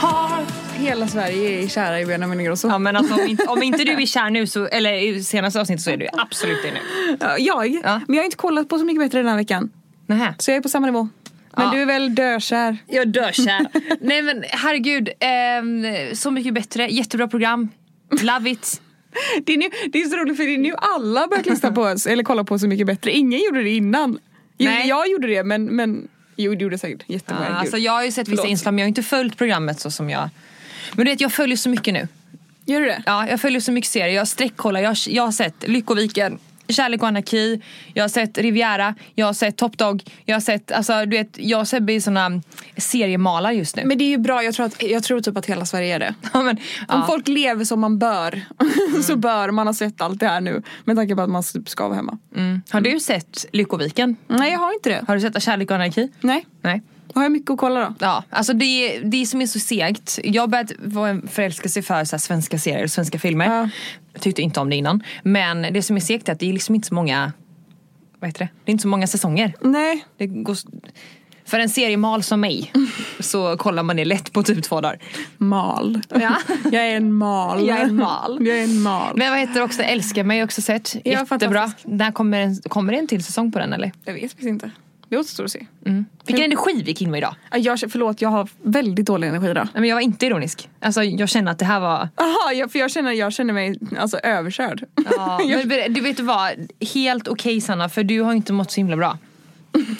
Heart. Hela Sverige är kära i Benjamin Ingrosso. Ja men alltså, om, inte, om inte du är kär nu, så, eller i senaste avsnittet så är du absolut det nu. Ja, Jag? Ja. Men jag har inte kollat på Så mycket bättre den här veckan. Nähä. Så jag är på samma nivå. Men Ja. du är väl dökär? Jag dör kär. Nej men herregud, ehm, Så mycket bättre, jättebra program. Love it. Det är, nu, det är så roligt för det är nu alla börjat lyssna på oss, eller kolla på Så mycket bättre. Ingen gjorde det innan. Nej. jag gjorde det men, men jo det gjorde säkert jättemånga. Ja, Gud. alltså, jag har ju sett vissa Förlåt. inslag men jag har inte följt programmet så som jag men du vet jag följer så mycket nu. Gör du det? Ja, jag följer så mycket serier. Jag sträckkollar. Jag, jag har sett Lyckoviken, Kärlek och anarki. Jag har sett Riviera. Jag har sett Top Dog. Jag har sett, alltså du vet, jag och Sebbe är såna seriemalar just nu. Men det är ju bra, jag tror, att, jag tror typ att hela Sverige är det. ja, men, Om ja. Mm. folk lever som man bör så bör man ha sett allt det här nu. Med tanke på att man typ ska vara hemma. mm. Har du sett Lyckoviken? Nej jag har inte det. Har du sett Kärlek och anarki? Nej. Nej. Har jag mycket att kolla då? Ja, alltså det, det som är så segt. Jag har börjat en förälskelse för så svenska serier, svenska filmer. Ja. Jag tyckte inte om det innan. Men det som är segt är att det är liksom inte så många, vad heter det? Det är inte så många säsonger. Nej. Det går, för en seriemal som mig så kollar man det lätt på typ två dagar. Mal. Ja. Jag är en mal. Jag är en mal. Jag är en mal. Men vad heter också, Älskar mig också sett. Ja, Jättebra. fantastisk. Där kommer, kommer det en till säsong på den eller? Jag vet faktiskt inte. Det återstår att se. Vilken energi vi gick in med idag. Ja, Jag, förlåt, jag har väldigt dålig energi idag. Nej, Men jag var inte ironisk. Alltså jag känner att det här var Aha, jag, för jag känner, jag känner mig alltså, överkörd. Ja, men du vet vad, helt okej Sanna för du har inte mått så himla bra.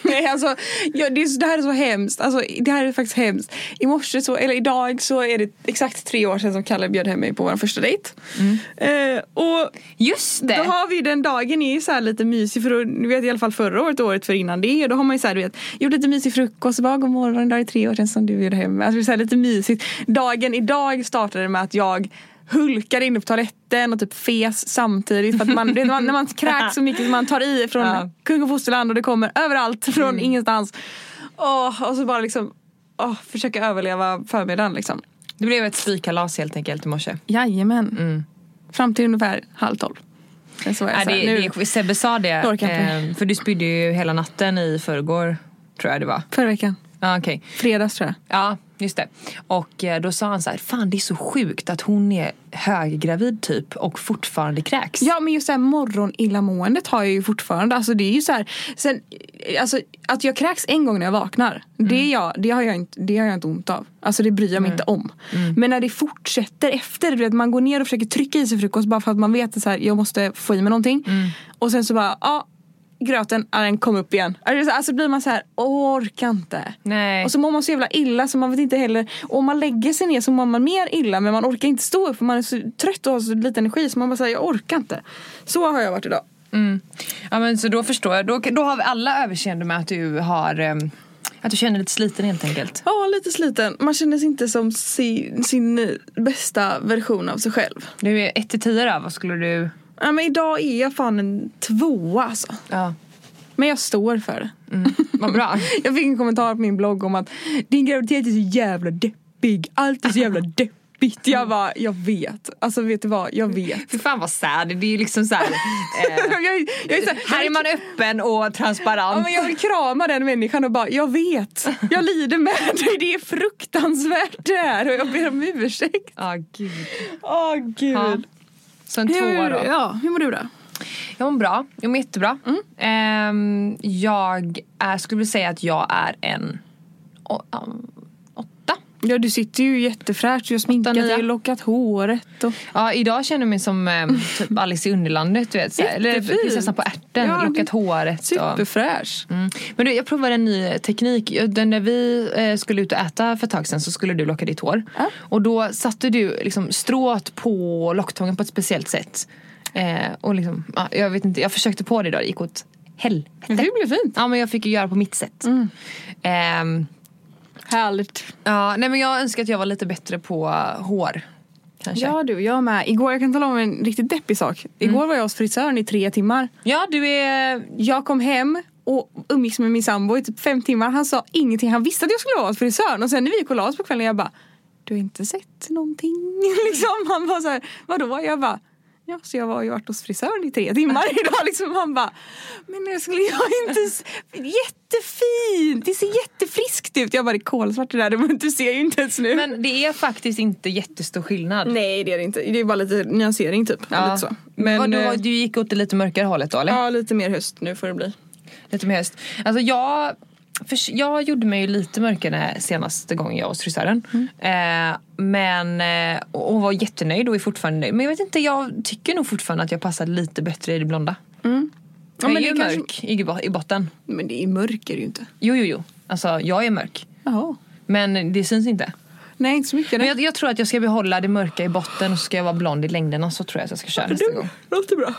Nej, alltså, ja, det, är, det här är så hemskt. Alltså, det här är faktiskt hemskt. I morse, så, eller idag, så är det exakt tre år sedan som Kalle bjöd hem mig på vår första dejt. Eh, och Just Då det! har vi den dagen är så lite mysig för då, du vet i alla fall förra året och året för innan det. Då har man ju så här, du vet, gjort lite mysig frukost bara god morgon, det är tre år sedan som du bjöd hem mig. Alltså så här, lite mysigt. Dagen idag startade med att jag hulkade inne på toaletten och typ fes samtidigt. För att man, man, när man kräks så mycket som man tar i från Ja. kung och fosterland och det kommer överallt från ingenstans. Åh, och så bara liksom åh, försöka överleva förmiddagen liksom. Det blev ett spykalas helt enkelt i morse. Jajamän. Fram till ungefär halv tolv. Så jag så här, det, nu- det, Sebbe sa det, eh, för du spydde ju hela natten i förrgår tror jag det var. Förra veckan. Ja, okej. Fredags tror jag. Ja, just det. Och eh, då sa han så här, fan det är så sjukt att hon är höggravid typ och fortfarande kräks. Ja men just det här morgonillamåendet har jag ju fortfarande. Alltså det är ju så här, sen, alltså, att jag kräks en gång när jag vaknar. Det, är jag, det, har jag inte, det har jag inte ont av. Alltså det bryr jag mig inte om. Men när det fortsätter efter, vet, man går ner och försöker trycka i sig frukost bara för att man vet att så här, jag måste få i mig någonting. Och sen så bara, ja gröten, den kom upp igen. Alltså blir man så här, orkar inte. Nej. Och så mår man så jävla illa så man vet inte heller. Och om man lägger sig ner så mår man mer illa men man orkar inte stå upp för man är så trött och har så lite energi så man bara säger jag orkar inte. Så har jag varit idag. Ja men så då förstår jag. Då, då har vi alla överseende med att du har ehm, att du känner dig lite sliten helt enkelt. Ja, lite sliten. Man känner sig inte som sin, sin bästa version av sig själv. Du är 1 till 10 då, vad skulle du... Ja, men idag är jag fan en tvåa alltså. Ja. Men jag står för det. Vad bra. Jag fick en kommentar på min blogg om att din graviditet är så jävla deppig. Allt är så jävla deppigt. Jag bara, jag vet. Alltså vet du vad, jag vet. Fy fan vad sad. Det är ju liksom såhär... Eh, jag, jag är så här, här är man öppen och transparent. Ja, men jag vill krama den människan och bara, jag vet. Jag lider med dig. Det är fruktansvärt det här och jag ber om ursäkt. Ja gud. Åh gud. Ja. Så en tvåa Hur, då. ja, hur mår du då? Jag mår bra, jag mår jättebra. Ehm, jag är, skulle vilja säga att jag är en å- um, åtta. Ja du sitter ju jättefräscht, du har sminkat dig och lockat håret och... Ja, idag känner jag mig som ehm, typ Alice i Underlandet. Du vet, så här. Eller prinsessan på ärten, Ja, lockat håret. Och, Superfräsch. mm. Men du, jag provade en ny teknik. Den när vi eh, skulle ut och äta för ett tag sedan så skulle du locka ditt hår. Ja. Och då satte du liksom strået på locktången på ett speciellt sätt. Eh, och liksom, ja, jag vet inte, jag försökte på det idag, det gick åt helvete. Det blev fint. Ja men jag fick ju göra på mitt sätt. Ehm, Härligt. ja, nej men jag önskar att jag var lite bättre på hår. Kanske. Ja du, jag med. Igår, jag kan tala om en riktigt deppig sak. Igår var jag hos frisören i tre timmar. ja du är... Jag kom hem och umgicks med min sambo i typ fem timmar. Han sa ingenting. Han visste att jag skulle vara hos frisören. Och sen när vi gick och la oss på kvällen jag bara Du har inte sett någonting? liksom. Han var så här, vadå? Jag bara Ja, så jag har ju varit hos frisören i tre timmar idag. Liksom. Han bara, men jag skulle jag inte... Jättefint! Det ser jättefriskt ut. Jag bara, det är kolsvart det där. Men du ser ju inte ens nu. Men det är faktiskt inte jättestor skillnad. Nej det är det inte. Det är bara lite nyansering typ. Lite så. Men, Men, du, eh, du gick åt det lite mörkare hållet då eller? ja, lite mer höst nu får det bli. Lite mer höst. Alltså jag, för, jag gjorde mig ju lite mörkare senaste gången jag var hos frisören. Eh, men, eh, och och var jättenöjd och är fortfarande nöjd. Men jag vet inte, jag tycker nog fortfarande att jag passar lite bättre i det blonda. Ja, jag men är ju det kanske- mörk i, i botten. Men det är mörker ju inte. Jo, jo, jo. Alltså jag är mörk. Jaha. Men det syns inte. Nej inte så mycket. Men jag, jag tror att jag ska behålla det mörka i botten och så ska jag vara blond i längderna. Så tror jag att jag ska köra nästa gång. låter bra.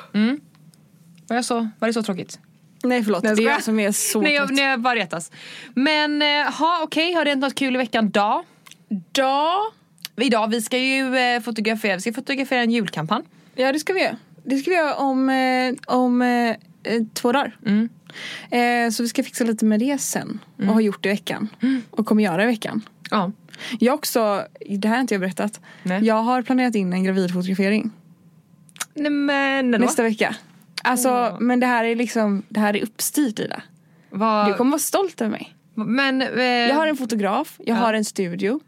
Var, jag så, var det så tråkigt? Nej förlåt, Nej, jag det är jag som är så Nej, jag, jag bara retas. Men eh, ha, okej, har det hänt något kul i veckan? Dag? Dag. Idag, vi ska ju eh, fotografera, vi ska fotografera en julkampanj. Ja det ska vi göra. Det ska vi göra om, eh, om eh, två dagar. Mm. Så vi ska fixa lite med det sen. Och har gjort det i veckan. Mm. Och kommer göra i veckan. Ja. Jag också, det här har inte jag berättat. Nej. Jag har planerat in en gravidfotografering. Nej men? Nästa vecka. Alltså men det här är liksom, det här är uppstyrt Ida. Vad- Du kommer vara stolt över mig. Men, eh, Jag har en fotograf, jag Ja. har en studio.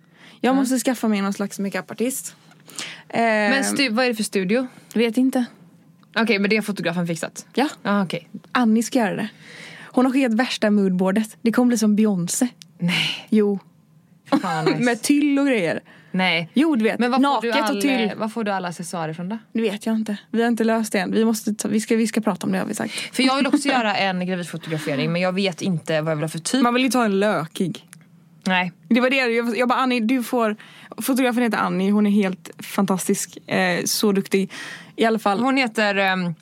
Jag måste skaffa mig någon slags makeupartist. Eh, men stu, vad är det för studio? vet inte. Okej, men det har fotografen fixat? Ja, Ja, okej. Annie ska göra det. Hon har skickat värsta moodboardet. Det kommer bli som Beyoncé. Nej. Jo. Fan, nice. Med tyll och grejer. Nej. Jo du vet, Men du naket och all, tyll. var får du alla accessoarer ifrån då? Det vet jag inte. Vi har inte löst det än. Vi, måste ta, vi, ska, vi ska prata om det har vi sagt. För jag vill också göra en gravidfotografering men jag vet inte vad jag vill ha för typ. Man vill inte ha en lökig. Nej. Det var det jag, jag bara Annie du får Fotografen heter Annie, hon är helt fantastisk. Eh, så duktig. I alla fall. Hon heter, ehm,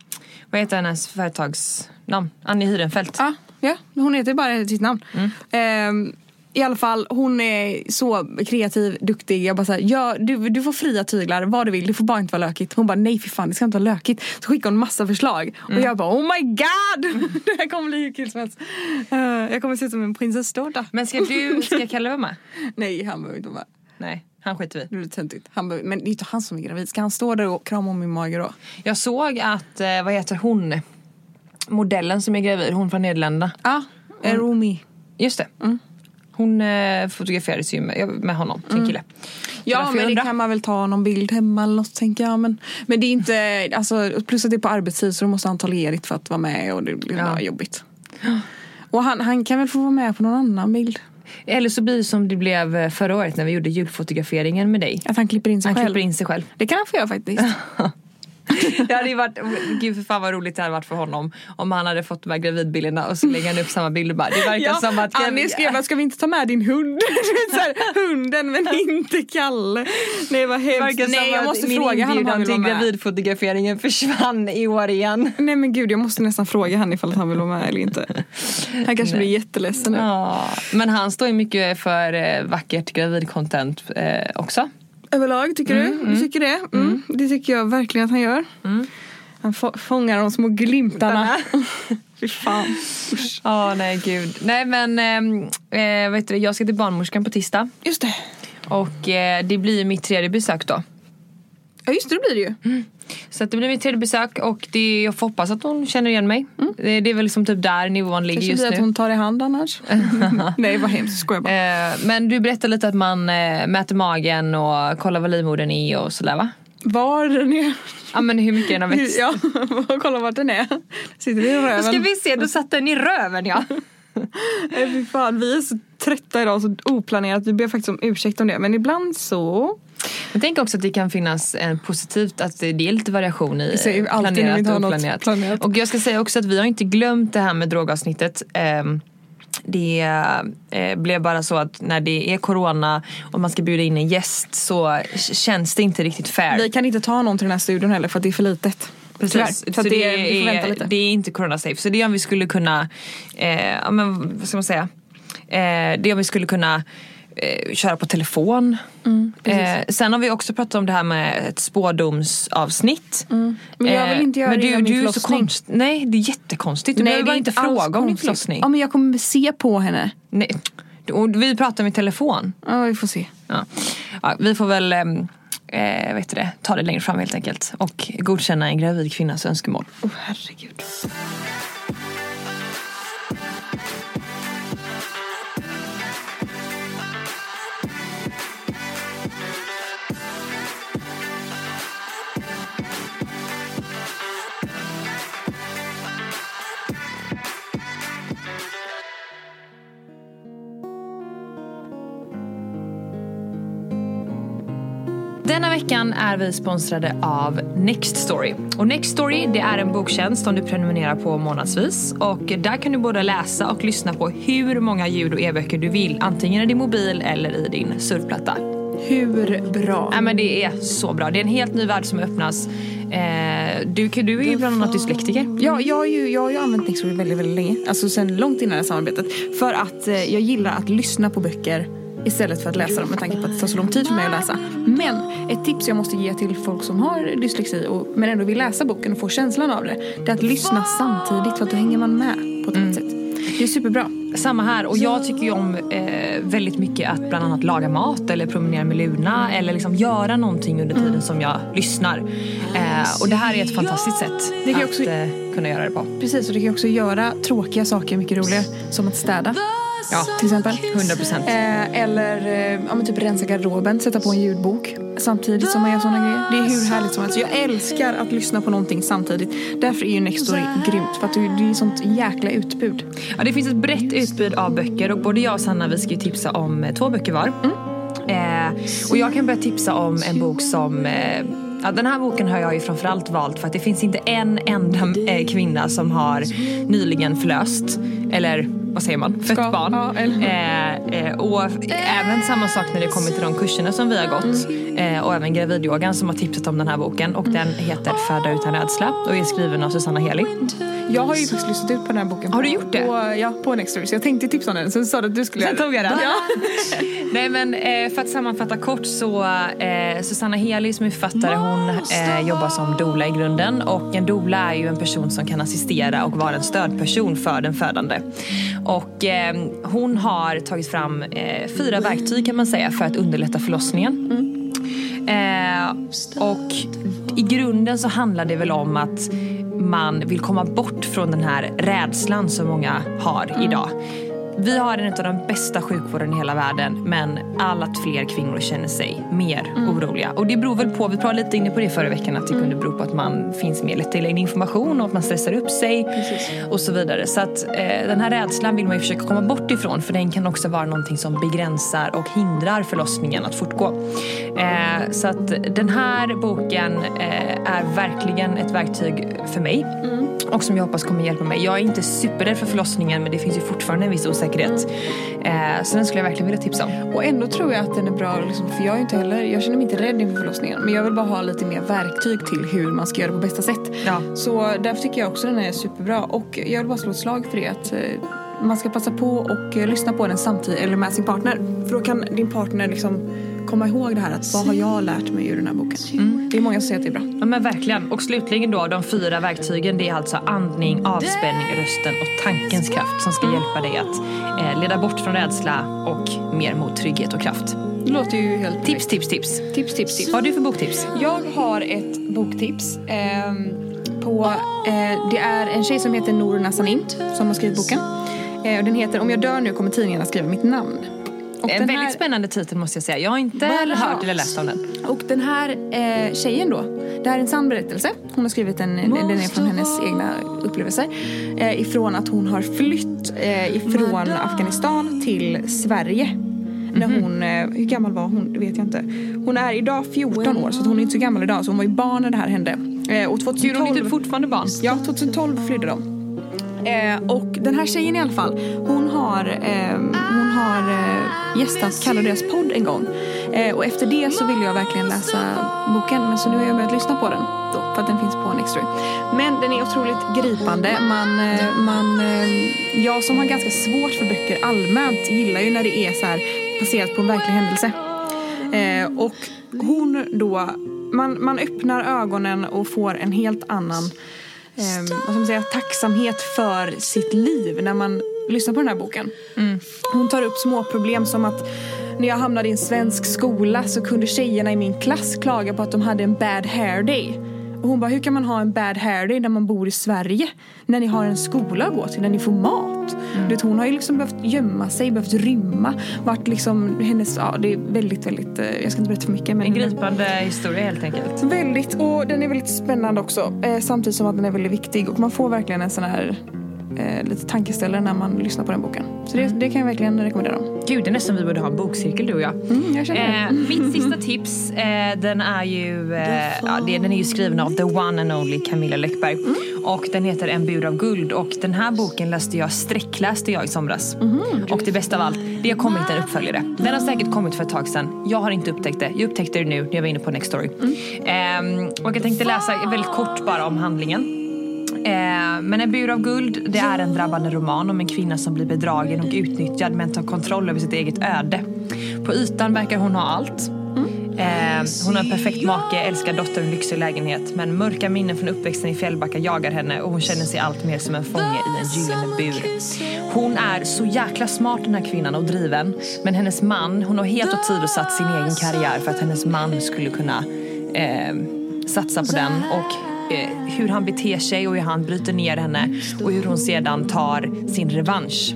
vad heter hennes företagsnamn? Annie Hyrenfeldt. Ja, ja, hon heter bara sitt namn. Ehm, I alla fall, hon är så kreativ, duktig. Jag bara såhär, ja, du, du får fria tyglar, vad du vill. Det får bara inte vara lökigt. Hon bara, nej för fan det ska inte vara lökigt. Så skickade hon massa förslag. Och jag bara, oh my god! det här kommer bli hur kul som helst. Eh, jag kommer se ut som en prinsesstårta. Men ska du, ska Kalle vara med? Nej, han behöver inte vara med. Nej, han skiter vi Det blir töntigt. Han men det är inte han som är gravid. Ska han stå där och krama om min mage då? Jag såg att, eh, vad heter hon? Modellen som är gravid, hon från Nederländerna. Ja, ah, Rumi. Just det. Hon eh, fotograferades ju med, med honom, sin kille. Ja men det kan man väl ta någon bild hemma eller något tänker jag. Men, men det är inte, alltså, plus att det är på arbetstid så då måste han ta ledigt för att vara med och det blir Ja. jobbigt. Och han, han kan väl få vara med på någon annan bild. Eller så blir det som det blev eh, förra året när vi gjorde julfotograferingen med dig. Att han klipper in sig Han själv. klipper in sig själv. Det kan han få göra faktiskt. Det hade ju varit, gud för fan vad roligt det hade varit för honom om han hade fått de här gravidbilderna och så lägger han upp samma bild och bara det verkar som att Annie skrev att ska vi inte ta med din hund? Så här, hunden men inte Kalle. Nej vad hemskt. Nej jag måste min fråga honom om han vill vara med. gravidfotograferingen försvann i år igen. Nej men gud jag måste nästan fråga han ifall han vill vara med eller inte. Han kanske blir jätteledsen nu. Ja, men han står ju mycket för eh, vackert gravidcontent eh, också. Överlag, tycker du? Du tycker det? Mm. Det tycker jag verkligen att han gör. Han få- fångar de små glimtarna. Fy fan. Ja, nej gud. Nej men ehm, eh, vet du, jag ska till barnmorskan på tisdag Just det. och eh, det blir mitt tredje besök då. Ja just det, det blir det ju. Så att det blir mitt tredje besök och det, jag får hoppas att hon känner igen mig. Det, det är väl liksom typ där nivån ligger Kanske just nu. att hon tar i hand annars. Nej vad hemskt, skojar bara. Eh, men du berättade lite att man eh, mäter magen och kollar vad livmodern är och sådär va? Var den är. Ja men hur mycket den har växt. Ja, kolla vart den är. Sitter i röven. Då ska vi se, då satt den i röven ja. Nej, fy fan, vi är så trötta idag, så oplanerat. Vi ber faktiskt om ursäkt om det. Men ibland så... Jag tänker också att det kan finnas en positivt att det är lite variation i vi planerat och oplanerat. planerat. Och jag ska säga också att vi har inte glömt det här med drogavsnittet. Ehm, Det eh, blev bara så att när det är corona och man ska bjuda in en gäst så känns det inte riktigt fair. Vi kan inte ta någon till den här studion heller för att det är för litet. Precis. Så det, är, det är inte corona safe. Så det är om vi skulle kunna, eh, ja, men, vad ska man säga? Eh, det är om vi skulle kunna eh, köra på telefon. Mm, eh, sen har vi också pratat om det här med ett spårdomsavsnitt. Men jag vill inte göra men det du, min du är så konst, Nej, det är jättekonstigt. Du behöver bara inte fråga om din förlossning. Ja men jag kommer se på henne. Nej. Och vi pratar med telefon. Ja vi får se. Ja. Ja, vi får väl ehm, eh, vet det, ta det längre fram helt enkelt. Och godkänna en gravid kvinnas önskemål. Åh herregud. Denna veckan är vi sponsrade av Nextory. Och Nextory det är en boktjänst som du prenumererar på månadsvis. Och där kan du både läsa och lyssna på hur många ljud och e-böcker du vill. Antingen i din mobil eller i din surfplatta. Hur bra? Nej, men det är så bra. Det är en helt ny värld som öppnas. Eh, du, du är ju bland annat dyslektiker. Ja, jag, har ju, jag har ju använt Nextory väldigt, väldigt länge. Alltså sen långt innan det här samarbetet. För att eh, jag gillar att lyssna på böcker istället för att läsa dem med tanke på att det tar så lång tid för mig att läsa. Men ett tips jag måste ge till folk som har dyslexi och, men ändå vill läsa boken och få känslan av det. Det är att lyssna samtidigt för att då hänger man med på ett annat sätt. Det är superbra. Samma här. Och jag tycker ju om eh, väldigt mycket att bland annat laga mat eller promenera med Luna eller liksom göra någonting under tiden som jag lyssnar. Eh, och det här är ett fantastiskt sätt Det kan att också- eh, kunna göra det på. Precis, och det kan också göra tråkiga saker mycket roligare. Som att städa. Ja, Till exempel. 100 procent. Eh, eller eh, ja, men typ rensa garderoben, sätta på en ljudbok samtidigt som man gör sådana grejer. Det är hur härligt som helst. Jag älskar att lyssna på någonting samtidigt. Därför är ju Nextory grymt. För att det är sånt jäkla utbud. Ja, det finns ett brett utbud av böcker och både jag och Sanna vi ska ju tipsa om eh, två böcker var. Eh, och jag kan börja tipsa om en bok som Ja, den här boken har jag ju framförallt valt för att det finns inte en enda kvinna som har nyligen förlöst. Eller vad säger man? Fött Ska- barn. ja, Eh, eh, och även samma sak när det kommer till de kurserna som vi har gått. Eh, och även gravidyogan som har tipsat om den här boken. Och den heter Föda utan rädsla och är skriven av Susanna Heli. Jag har ju faktiskt lyssnat ut på den här boken. Har du gjort det? På, ja, på Nextory. Så jag tänkte tipsa om den. Sen sa du att du skulle Sen tog jag den. Ja. Nej men eh, för att sammanfatta kort så eh, Susanna Heli som är författare hon eh, jobbar som doula i grunden och en doula är ju en person som kan assistera och vara en stödperson för den födande. Och eh, hon har tagit fram eh, fyra verktyg kan man säga för att underlätta förlossningen. Eh, och i grunden så handlar det väl om att man vill komma bort från den här rädslan som många har idag. Vi har en av de bästa sjukvården i hela världen men allt fler kvinnor känner sig mer oroliga. Och det beror väl på, vi pratade lite inne på det förra veckan, att det kunde bero på att man finns mer lättillgänglig information och att man stressar upp sig och så vidare. Så att eh, den här rädslan vill man ju försöka komma bort ifrån för den kan också vara någonting som begränsar och hindrar förlossningen att fortgå. Eh, så att den här boken eh, är verkligen ett verktyg för mig och som jag hoppas kommer hjälpa mig. Jag är inte superrädd för förlossningen men det finns ju fortfarande en viss osäkerhet. Eh, så den skulle jag verkligen vilja tipsa om. Och ändå tror jag att den är bra, liksom, för jag är inte heller, jag känner mig inte rädd inför förlossningen. Men jag vill bara ha lite mer verktyg till hur man ska göra det på bästa sätt. Ja. Så därför tycker jag också den är superbra. Och jag vill bara slå ett slag för det att eh, man ska passa på och eh, lyssna på den samtidigt, eller med sin partner. För då kan din partner liksom komma ihåg det här att vad har jag lärt mig ur den här boken. Det är många som säger att det är bra. Ja men verkligen. Och slutligen då, de fyra verktygen det är alltså andning, avspänning, rösten och tankens kraft som ska hjälpa dig att eh, leda bort från rädsla och mer mot trygghet och kraft. Det låter ju helt Tips, tips, tips. tips, tips, tips. Vad har du för boktips? Jag har ett boktips. ehm, på, eh, det är en tjej som heter Nour Nassanin som har skrivit boken. Eh, och den heter Om jag dör nu kommer tidningarna skriva mitt namn. Och en väldigt här- spännande titel måste jag säga. Jag har inte Vad hört eller läst om den. Och den här eh, tjejen då, det här är en sann berättelse. Hon har skrivit en, den är från hennes egna upplevelser. Eh, ifrån att hon har flytt eh, ifrån Afghanistan till Sverige. När hon, eh, hur gammal var hon? Det vet jag inte. Hon är idag 14 år så hon är inte så gammal idag. Så hon var ju barn när det här hände. Eh, och 2012, Gud, hon är typ fortfarande barn. Ja, 2012 flydde de. Eh, och den här tjejen i alla fall, hon har, eh, hon har eh, gästat Kalle och deras podd en gång. Eh, och efter det så ville jag verkligen läsa boken. Men så nu har jag börjat lyssna på den. Då, för att den finns på Nextory. Men den är otroligt gripande. Man, eh, man, eh, jag som har ganska svårt för böcker allmänt gillar ju när det är så här baserat på en verklig händelse. Eh, och hon då, man, man öppnar ögonen och får en helt annan eh, vad ska man säga, tacksamhet för sitt liv när man lyssnar på den här boken. Hon tar upp små problem som att när jag hamnade i en svensk skola så kunde tjejerna i min klass klaga på att de hade en bad hair day. Och hon bara, hur kan man ha en bad hair day när man bor i Sverige? När ni har en skola att gå till, när ni får mat. Du vet, hon har ju liksom behövt gömma sig, behövt rymma. Vart liksom hennes, ja det är väldigt, väldigt, eh, jag ska inte berätta för mycket. Men En gripande historia helt enkelt. Väldigt, och den är väldigt spännande också. Eh, samtidigt som att den är väldigt viktig. Och man får verkligen en sån här eh, lite tankeställare när man lyssnar på den boken. Så det, det kan jag verkligen rekommendera. Gud, det är nästan vi borde ha en bokcirkel du och jag. Mm, jag känner Eh, mitt sista tips, eh, den är ju, eh, ja, det, den är ju skriven av the one and only Camilla Läckberg. Mm. Och den heter En bur av guld och den här boken läste jag, sträckläste jag i somras. Mhm, och det bästa av allt, det har kommit en uppföljare. Den har säkert kommit för ett tag sedan. Jag har inte upptäckt det. Jag upptäckte det nu när jag var inne på Next Story. Mm. Ehm, och jag tänkte läsa väldigt kort bara om handlingen. Eh, men En bur av guld det är en drabbande roman om en kvinna som blir bedragen och utnyttjad men tar kontroll över sitt eget öde. På ytan verkar hon ha allt. Eh, hon har en perfekt make, älskar dotter och lyxig lägenhet. Men mörka minnen från uppväxten i Fjällbacka jagar henne och hon känner sig allt mer som en fånge i en gyllene bur. Hon är så jäkla smart den här kvinnan och driven. Men hennes man, hon har helt åsidosatt sin egen karriär för att hennes man skulle kunna eh, satsa på den. Och eh, hur han beter sig och hur han bryter ner henne och hur hon sedan tar sin revansch.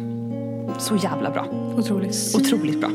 Så jävla bra. Otroligt. Otroligt bra.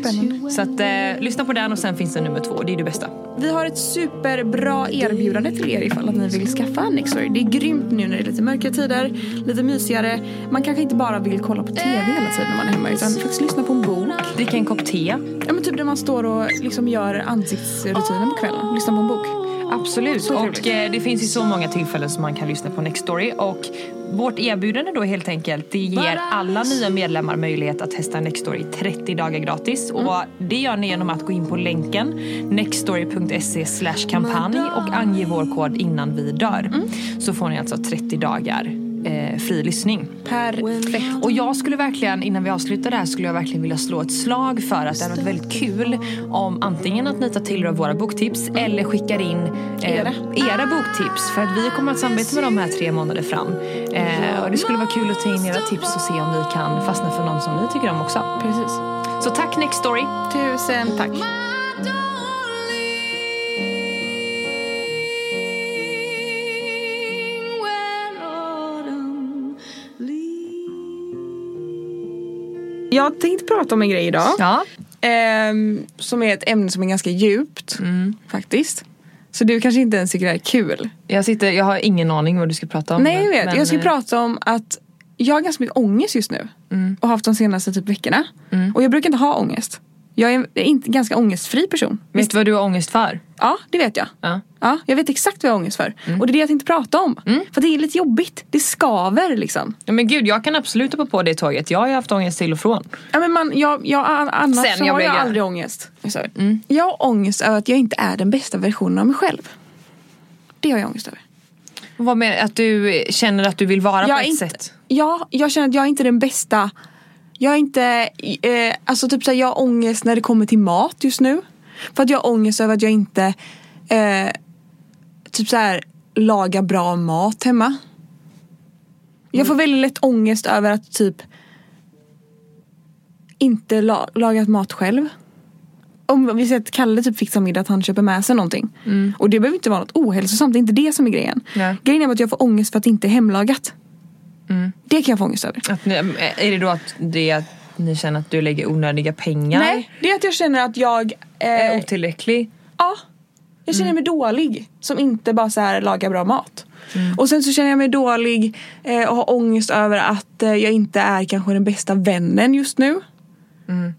Spännande. Så att, eh, lyssna på den och sen finns det nummer två. Det är det bästa. Vi har ett superbra erbjudande till er ifall att ni vill skaffa en Nextory. Det är grymt nu när det är lite mörkare tider, lite mysigare. Man kanske inte bara vill kolla på TV hela tiden när man är hemma utan faktiskt lyssna på en bok. Dricka en kopp te. Ja men typ där man står och liksom gör ansiktsrutinen på kvällen. Lyssna på en bok. Absolut. Så och eh, det finns ju så många tillfällen som man kan lyssna på Next Story. Och vårt erbjudande då helt enkelt, det ger alla nya medlemmar möjlighet att testa Next Story 30 dagar gratis. Och det gör ni genom att gå in på länken nextstory.se slash kampanj och ange vår kod innan vi dör. Så får ni alltså 30 dagar eh, fri lyssning. Perfekt. Och jag skulle verkligen, innan vi avslutar det här, skulle jag verkligen vilja slå ett slag för att det hade varit väldigt kul om antingen att ni tar till er av våra boktips eller skickar in eh, Era. era boktips. För att vi kommer att samarbeta med dem här tre månader fram. Eh, och det skulle vara kul att ta in era tips och se om vi kan fastna för någon som ni tycker om också. Precis. Så tack Next Story! Tusen tack. Jag tänkte prata om en grej idag. Ja. Ehm, som är ett ämne som är ganska djupt. Faktiskt. Så du kanske inte ens tycker det här är kul. Jag, sitter, jag har ingen aning vad du ska prata om. Nej jag vet. men, jag ska eh, prata om att jag har ganska mycket ångest just nu. Och har haft de senaste typ veckorna. Och jag brukar inte ha ångest. Jag är en inte ganska ångestfri person. Vet du vad du har ångest för? Ja, det vet jag. Ja. Ja, jag vet exakt vad jag har ångest för. Och det är det jag tänkte prata om. För det är lite jobbigt. Det skaver liksom. Ja, men gud, jag kan absolut hoppa på det tåget. Jag har ju haft ångest till och från. Ja, men man, jag, jag, annars Sen så jag har jag aldrig ångest. Så, Jag har ångest över att jag inte är den bästa versionen av mig själb. Det har jag ångest över. Vad med att du känner att du vill vara jag på är ett inte, sätt? Ja, jag känner att jag är inte den bästa. Jag är inte, eh, alltså typ såhär, jag har ångest när det kommer till mat just nu. För att jag har ångest över att jag inte eh, typ så här lagar bra mat hemma. Jag får väldigt lätt ångest över att typ inte la, lagat mat själv. Om vi säger att Kalle typ fixar middag, att han köper med sig någonting. Och det behöver inte vara något ohälsosamt, det är inte det som är grejen. Nej. Grejen är att jag får ångest för att det inte är hemlagat. Det kan jag få ångest över. Att, är det då att det är att ni känner att du lägger onödiga pengar? Nej, det är att jag känner att jag... Är Eh, otillräcklig? ja, jag känner mig dålig som inte bara så här lagar bra mat. Och sen så känner jag mig dålig eh, och har ångest över att eh, jag inte är kanske den bästa vännen just nu.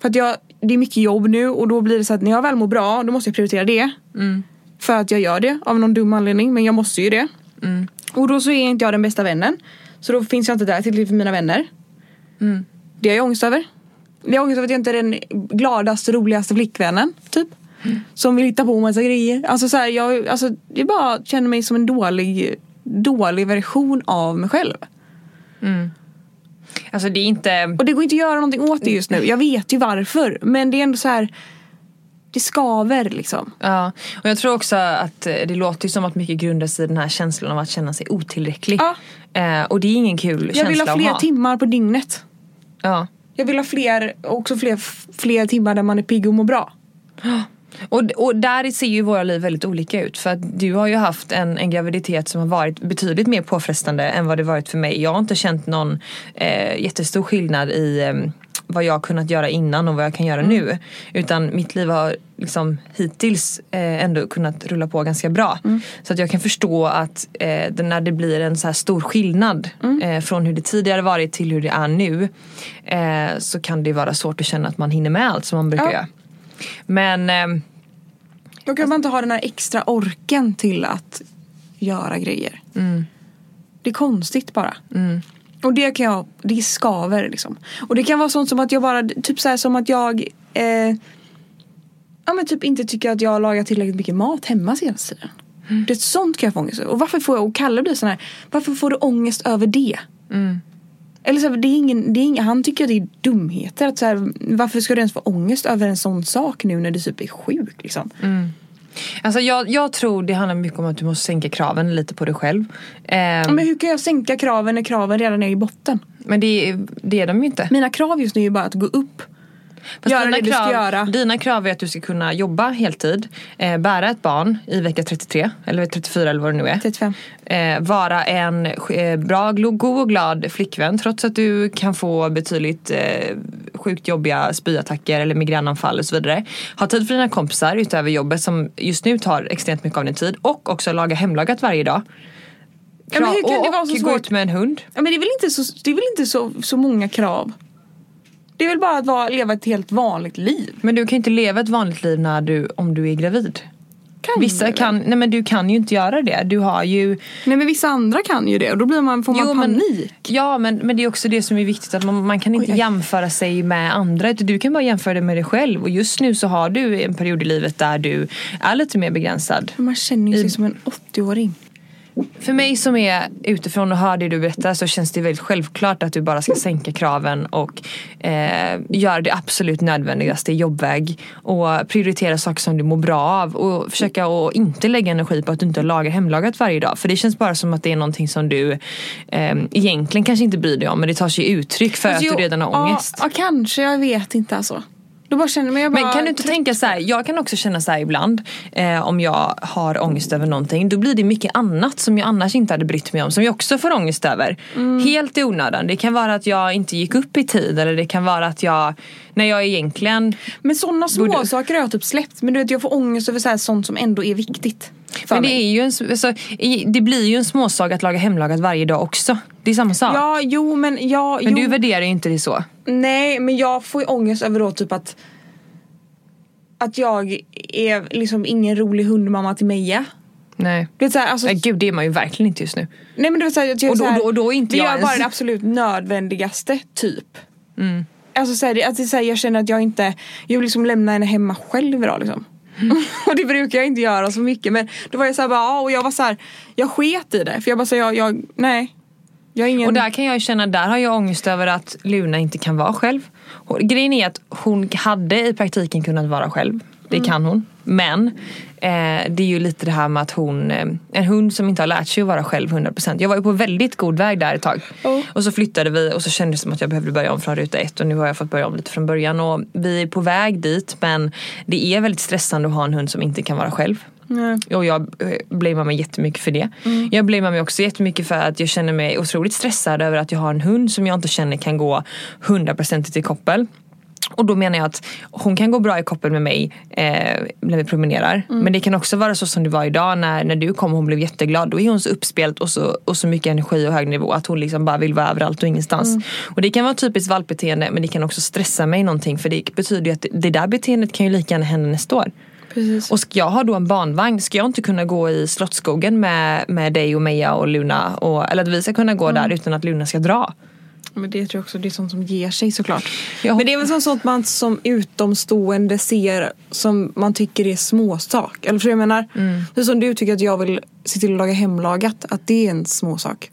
För att jag, det är mycket jobb nu och då blir det så att när jag väl mår bra då måste jag prioritera det. För att jag gör det av någon dum anledning men jag måste ju det. Och då så är inte jag den bästa vännen. Så då finns jag inte där till för mina vänner. Det har jag ångest över. Det har ångest över att jag inte är den gladaste, roligaste flickvännen. Typ. Som vill hitta på massa grejer. Alltså så här, jag, alltså, jag bara känner mig som en dålig, dålig version av mig själv. Alltså det är inte... Och det går inte att göra någonting åt det just nu. Jag vet ju varför. Men det är ändå så här. Det skaver liksom. Ja, och jag tror också att eh, det låter ju som att mycket grundas i den här känslan av att känna sig otillräcklig. Ja. Eh, och det är ingen kul Jag känsla vill ha att fler ha. timmar på dygnet. Ja. Jag vill ha fler, också fler, fler timmar där man är pigg och mår bra. Och, och där ser ju våra liv väldigt olika ut. För att du har ju haft en, en graviditet som har varit betydligt mer påfrestande än vad det varit för mig. Jag har inte känt någon eh, jättestor skillnad i eh, vad jag kunnat göra innan och vad jag kan göra nu. Utan mitt liv har liksom hittills eh, ändå kunnat rulla på ganska bra. Så att jag kan förstå att eh, när det blir en så här stor skillnad eh, från hur det tidigare varit till hur det är nu. Eh, så kan det vara svårt att känna att man hinner med allt som man brukar Ja. göra. Men ehm, Då kan man inte ha den här extra orken till att göra grejer. Det är konstigt bara. Och det kan jag, det skaver liksom. Och det kan vara sånt som att jag bara, typ så här som att jag eh, Ja men typ inte tycker att jag lagar tillräckligt mycket mat hemma senaste tiden. Det är sånt kan jag få ångest över. Och varför får jag, och Kalle blir sån här, varför får du ångest över det? Eller så här, det är ingen, det är ingen, han tycker att det är dumheter. Att så här, varför ska du ens få ångest över en sån sak nu när du typ är sjuk liksom? Alltså jag, jag tror det handlar mycket om att du måste sänka kraven lite på dig själv. Ja, Men hur kan jag sänka kraven när kraven redan är i botten? men det, är- det är de ju inte. Mina krav just nu är ju bara att gå upp. Fast göra dina det du ska krav, göra. Dina krav är att du ska kunna jobba heltid, eh, bära ett barn i vecka 33 eller 34 eller vad det nu är. 35. Eh, vara en eh, bra, god och glad flickvän trots att du kan få betydligt eh, sjukt jobbiga spyattacker eller migränanfall och så vidare. Ha tid för dina kompisar utöver jobbet som just nu tar extremt mycket av din tid och också laga hemlagat varje dag. Ja, men hur kan och det vara så och gå svårt? ut med en hund. Ja, men det är väl inte, så, det är väl inte så, så många krav? Det är väl bara att vara, leva ett helt vanligt liv? Men du kan inte leva ett vanligt liv när du, om du är gravid. Kan Vissa kan, nej men du kan ju inte göra det. Du har ju Nej men vissa andra kan ju det och då blir man, får man Jo, men- panik. Ja men, men det är också det som är viktigt att man, man kan inte Oj, jämföra sig med andra utan du kan bara jämföra det med dig själv och just nu så har du en period i livet där du är lite mer begränsad. Men man känner ju sig I- som en 80-åring. För mig som är utifrån och hör det du berättar så känns det väldigt självklart att du bara ska sänka kraven och eh, göra det absolut nödvändigaste i jobbväg och prioritera saker som du mår bra av och försöka att inte lägga energi på att du inte lagar hemlagat varje dag för det känns bara som att det är någonting som du eh, egentligen kanske inte bryr dig om men det tar sig uttryck för Alltså, att du redan har ångest. Ja, kanske. Jag vet inte alltså. Då bara känner men jag bara Men kan du inte tänka så här, jag kan också känna så här ibland eh, om jag har ångest över någonting. Då blir det mycket annat som jag annars inte hade brytt mig om som jag också får ångest över. Mm. Helt i onödan. Det kan vara att jag inte gick upp i tid eller det kan vara att jag, när jag egentligen Men sådana små Borde- saker har jag typ släppt. Men du vet jag får ångest över så här, sånt som ändå är viktigt. Men det, mig. är ju en, alltså, det blir ju en småsak att laga hemlagat varje dag också. Det är samma sak. Ja, jo men ja, men jo. du värderar ju inte det så. Nej, men jag får ju ångest över då typ att att jag är liksom ingen rolig hundmamma till Meja. Nej. Du vet, så här, alltså, Nej, gud det är man ju verkligen inte just nu. nej men du vet, så här, jag, Och då- här, då- då är inte vi jag gör ens- bara det absolut nödvändigaste typ. Mm. Alltså så här, det, att det, är så jag känner att jag inte, jag vill liksom lämna henne hemma själv idag liksom. och det brukar jag inte göra så mycket men då var jag så här, bara, ja, och jag var så här, jag sket i det för jag bara så här, jag, jag, nej. Ingen... Och där kan jag känna, där har jag ångest över att Luna inte kan vara själv. Grejen är att hon hade i praktiken kunnat vara själv. Det Mm. kan hon. Men eh, det är ju lite det här med att hon, eh, en hund som inte har lärt sig att vara själv 100%. Jag var ju på väldigt god väg där ett tag. Oh. Och så flyttade vi och så kändes det som att jag behövde börja om från ruta ett och nu har jag fått börja om lite från början. Och vi är på väg dit men det är väldigt stressande att ha en hund som inte kan vara själv. Nej. Och jag eh, blamear mig jättemycket för det. Jag blamear mig också jättemycket för att jag känner mig otroligt stressad över att jag har en hund som jag inte känner kan gå 100% i koppel. Och då menar jag att hon kan gå bra i koppel med mig eh, när vi promenerar. Men det kan också vara så som det var idag när, när du kom och hon blev jätteglad. Då är hon så uppspelt och så, och så mycket energi och hög nivå att hon liksom bara vill vara överallt och ingenstans. Och det kan vara typiskt valpbeteende men det kan också stressa mig någonting. För det betyder ju att det där beteendet kan ju lika gärna hända nästa år. Precis. Och ska jag ha då en barnvagn, ska jag inte kunna gå i Slottsskogen med, med dig och Meja och Luna? Och, eller att vi ska kunna gå där utan att Luna ska dra. Men det tror jag också det är sånt som ger sig såklart. Jag Men det är väl sånt, man som utomstående ser som man tycker är småsak. Eller för jag menar, det är som du tycker att jag vill se till att laga hemlagat, att det är en småsak.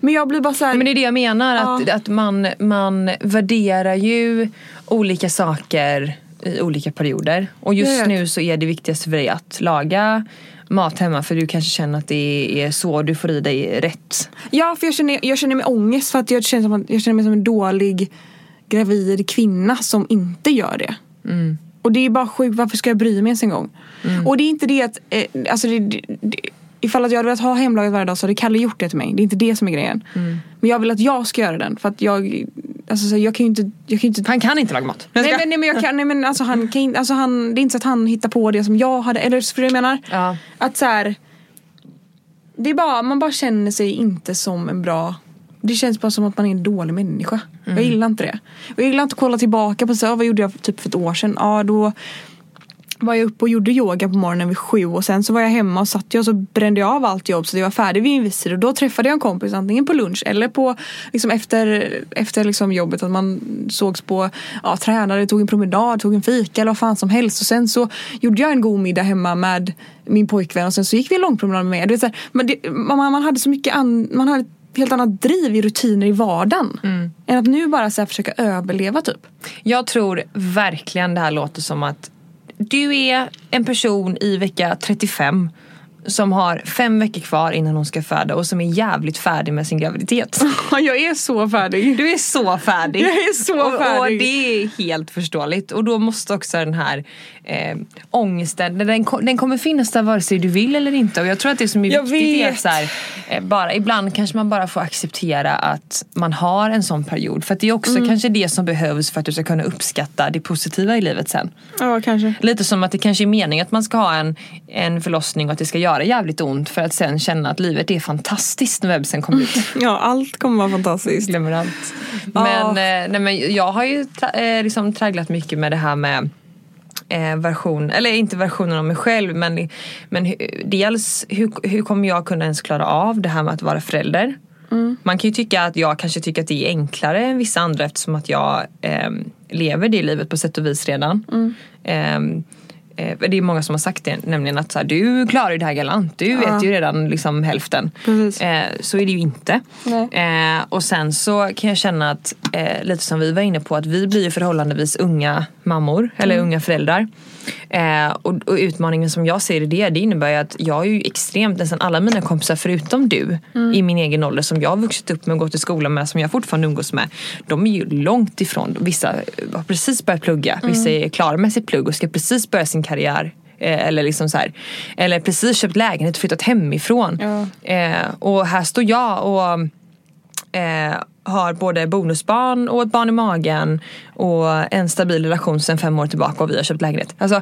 Men jag blir bara så här, Men det är det jag menar, att, att man, man värderar ju olika saker i olika perioder. Och just nu så är det viktigaste för dig att laga mat hemma för du kanske känner att det är så du får i dig rätt. Ja, för jag känner, jag känner mig ångest för att jag känner, som jag känner mig som en dålig gravid kvinna som inte gör det. Och det är bara sjukt, varför ska jag bry mig ens en gång? Och det är inte det att, eh, alltså det, det, det, ifall att jag hade velat ha hemlagat varje dag så hade Kalle gjort det till mig. Det är inte det som är grejen. Men jag vill att jag ska göra den för att jag, alltså så jag kan ju inte, jag kan inte Han kan inte laga mat. Nej men, nej, men, jag kan, nej, men alltså, han kan alltså, han, det är inte så att han hittar på det som jag hade, eller för jag menar Ja. att så här, det är bara, man bara känner sig inte som en bra det känns bara som att man är en dålig människa. Jag gillar inte det. Jag gillar inte att kolla tillbaka på så, vad gjorde jag typ för ett år sedan? Ja då var jag uppe och gjorde yoga på morgonen vid sju och sen så var jag hemma och satt jag och så brände jag av allt jobb så jag var färdig vid en viss tid och då träffade jag en kompis antingen på lunch eller på liksom efter, efter liksom jobbet att man sågs på, ja tränade, tog en promenad, tog en fika eller vad fan som helst och sen så gjorde jag en god middag hemma med min pojkvän och sen så gick vi en lång promenad med mig. Men det, man, man hade så mycket an, man hade helt annat driv i rutiner i vardagen. Än att nu bara så försöka överleva typ. Jag tror verkligen det här låter som att du är en person i vecka 35 som har fem veckor kvar innan hon ska föda och som är jävligt färdig med sin graviditet. jag är så färdig. Du är så färdig. Jag är så och, färdig. Och det är helt förståeligt. Och då måste också den här eh, ångesten, den, den kommer finnas där vare sig du vill eller inte. Och jag tror att det som är Jag viktigt är vet. att så här, eh, bara, ibland kanske man bara får acceptera att man har en sån period. För att det är också Mm. kanske det som behövs för att du ska kunna uppskatta det positiva i livet sen. Ja kanske. Lite som att det kanske är meningen att man ska ha en, en förlossning och att det ska göra jävligt ont för att sen känna att livet är fantastiskt när bebisen kommer ut. Ja allt kommer vara fantastiskt. Glömmer allt. Men, eh, nej, men jag har ju tra- eh, liksom tragglat mycket med det här med eh, version, eller inte versionen av mig själv men, men dels hur, hur kommer jag kunna ens klara av det här med att vara förälder? Man kan ju tycka att jag kanske tycker att det är enklare än vissa andra eftersom att jag ehm, lever det livet på sätt och vis redan. Ehm, eh, det är många som har sagt det, nämligen att så här, du klarar ju det här galant. Du vet ju redan liksom hälften. Precis. Eh, så är det ju inte. Nej. Eh, och sen så kan jag känna att, eh, lite som vi var inne på, att vi blir förhållandevis unga mammor, eller Mm. unga föräldrar. Eh, och, och utmaningen som jag ser i det, det innebär ju att jag är ju extremt, nästan alla mina kompisar förutom du Mm. i min egen ålder som jag har vuxit upp med och gått i skolan med, som jag fortfarande umgås med. De är ju långt ifrån, vissa har precis börjat plugga, Mm. vissa är klara med sitt plugg och ska precis börja sin karriär. Eh, eller liksom så här, eller precis köpt lägenhet och flyttat hemifrån. Ja. Eh, och här står jag och eh, har både bonusbarn och ett barn i magen och en stabil relation sedan fem år tillbaka och vi har köpt lägenhet. Alltså,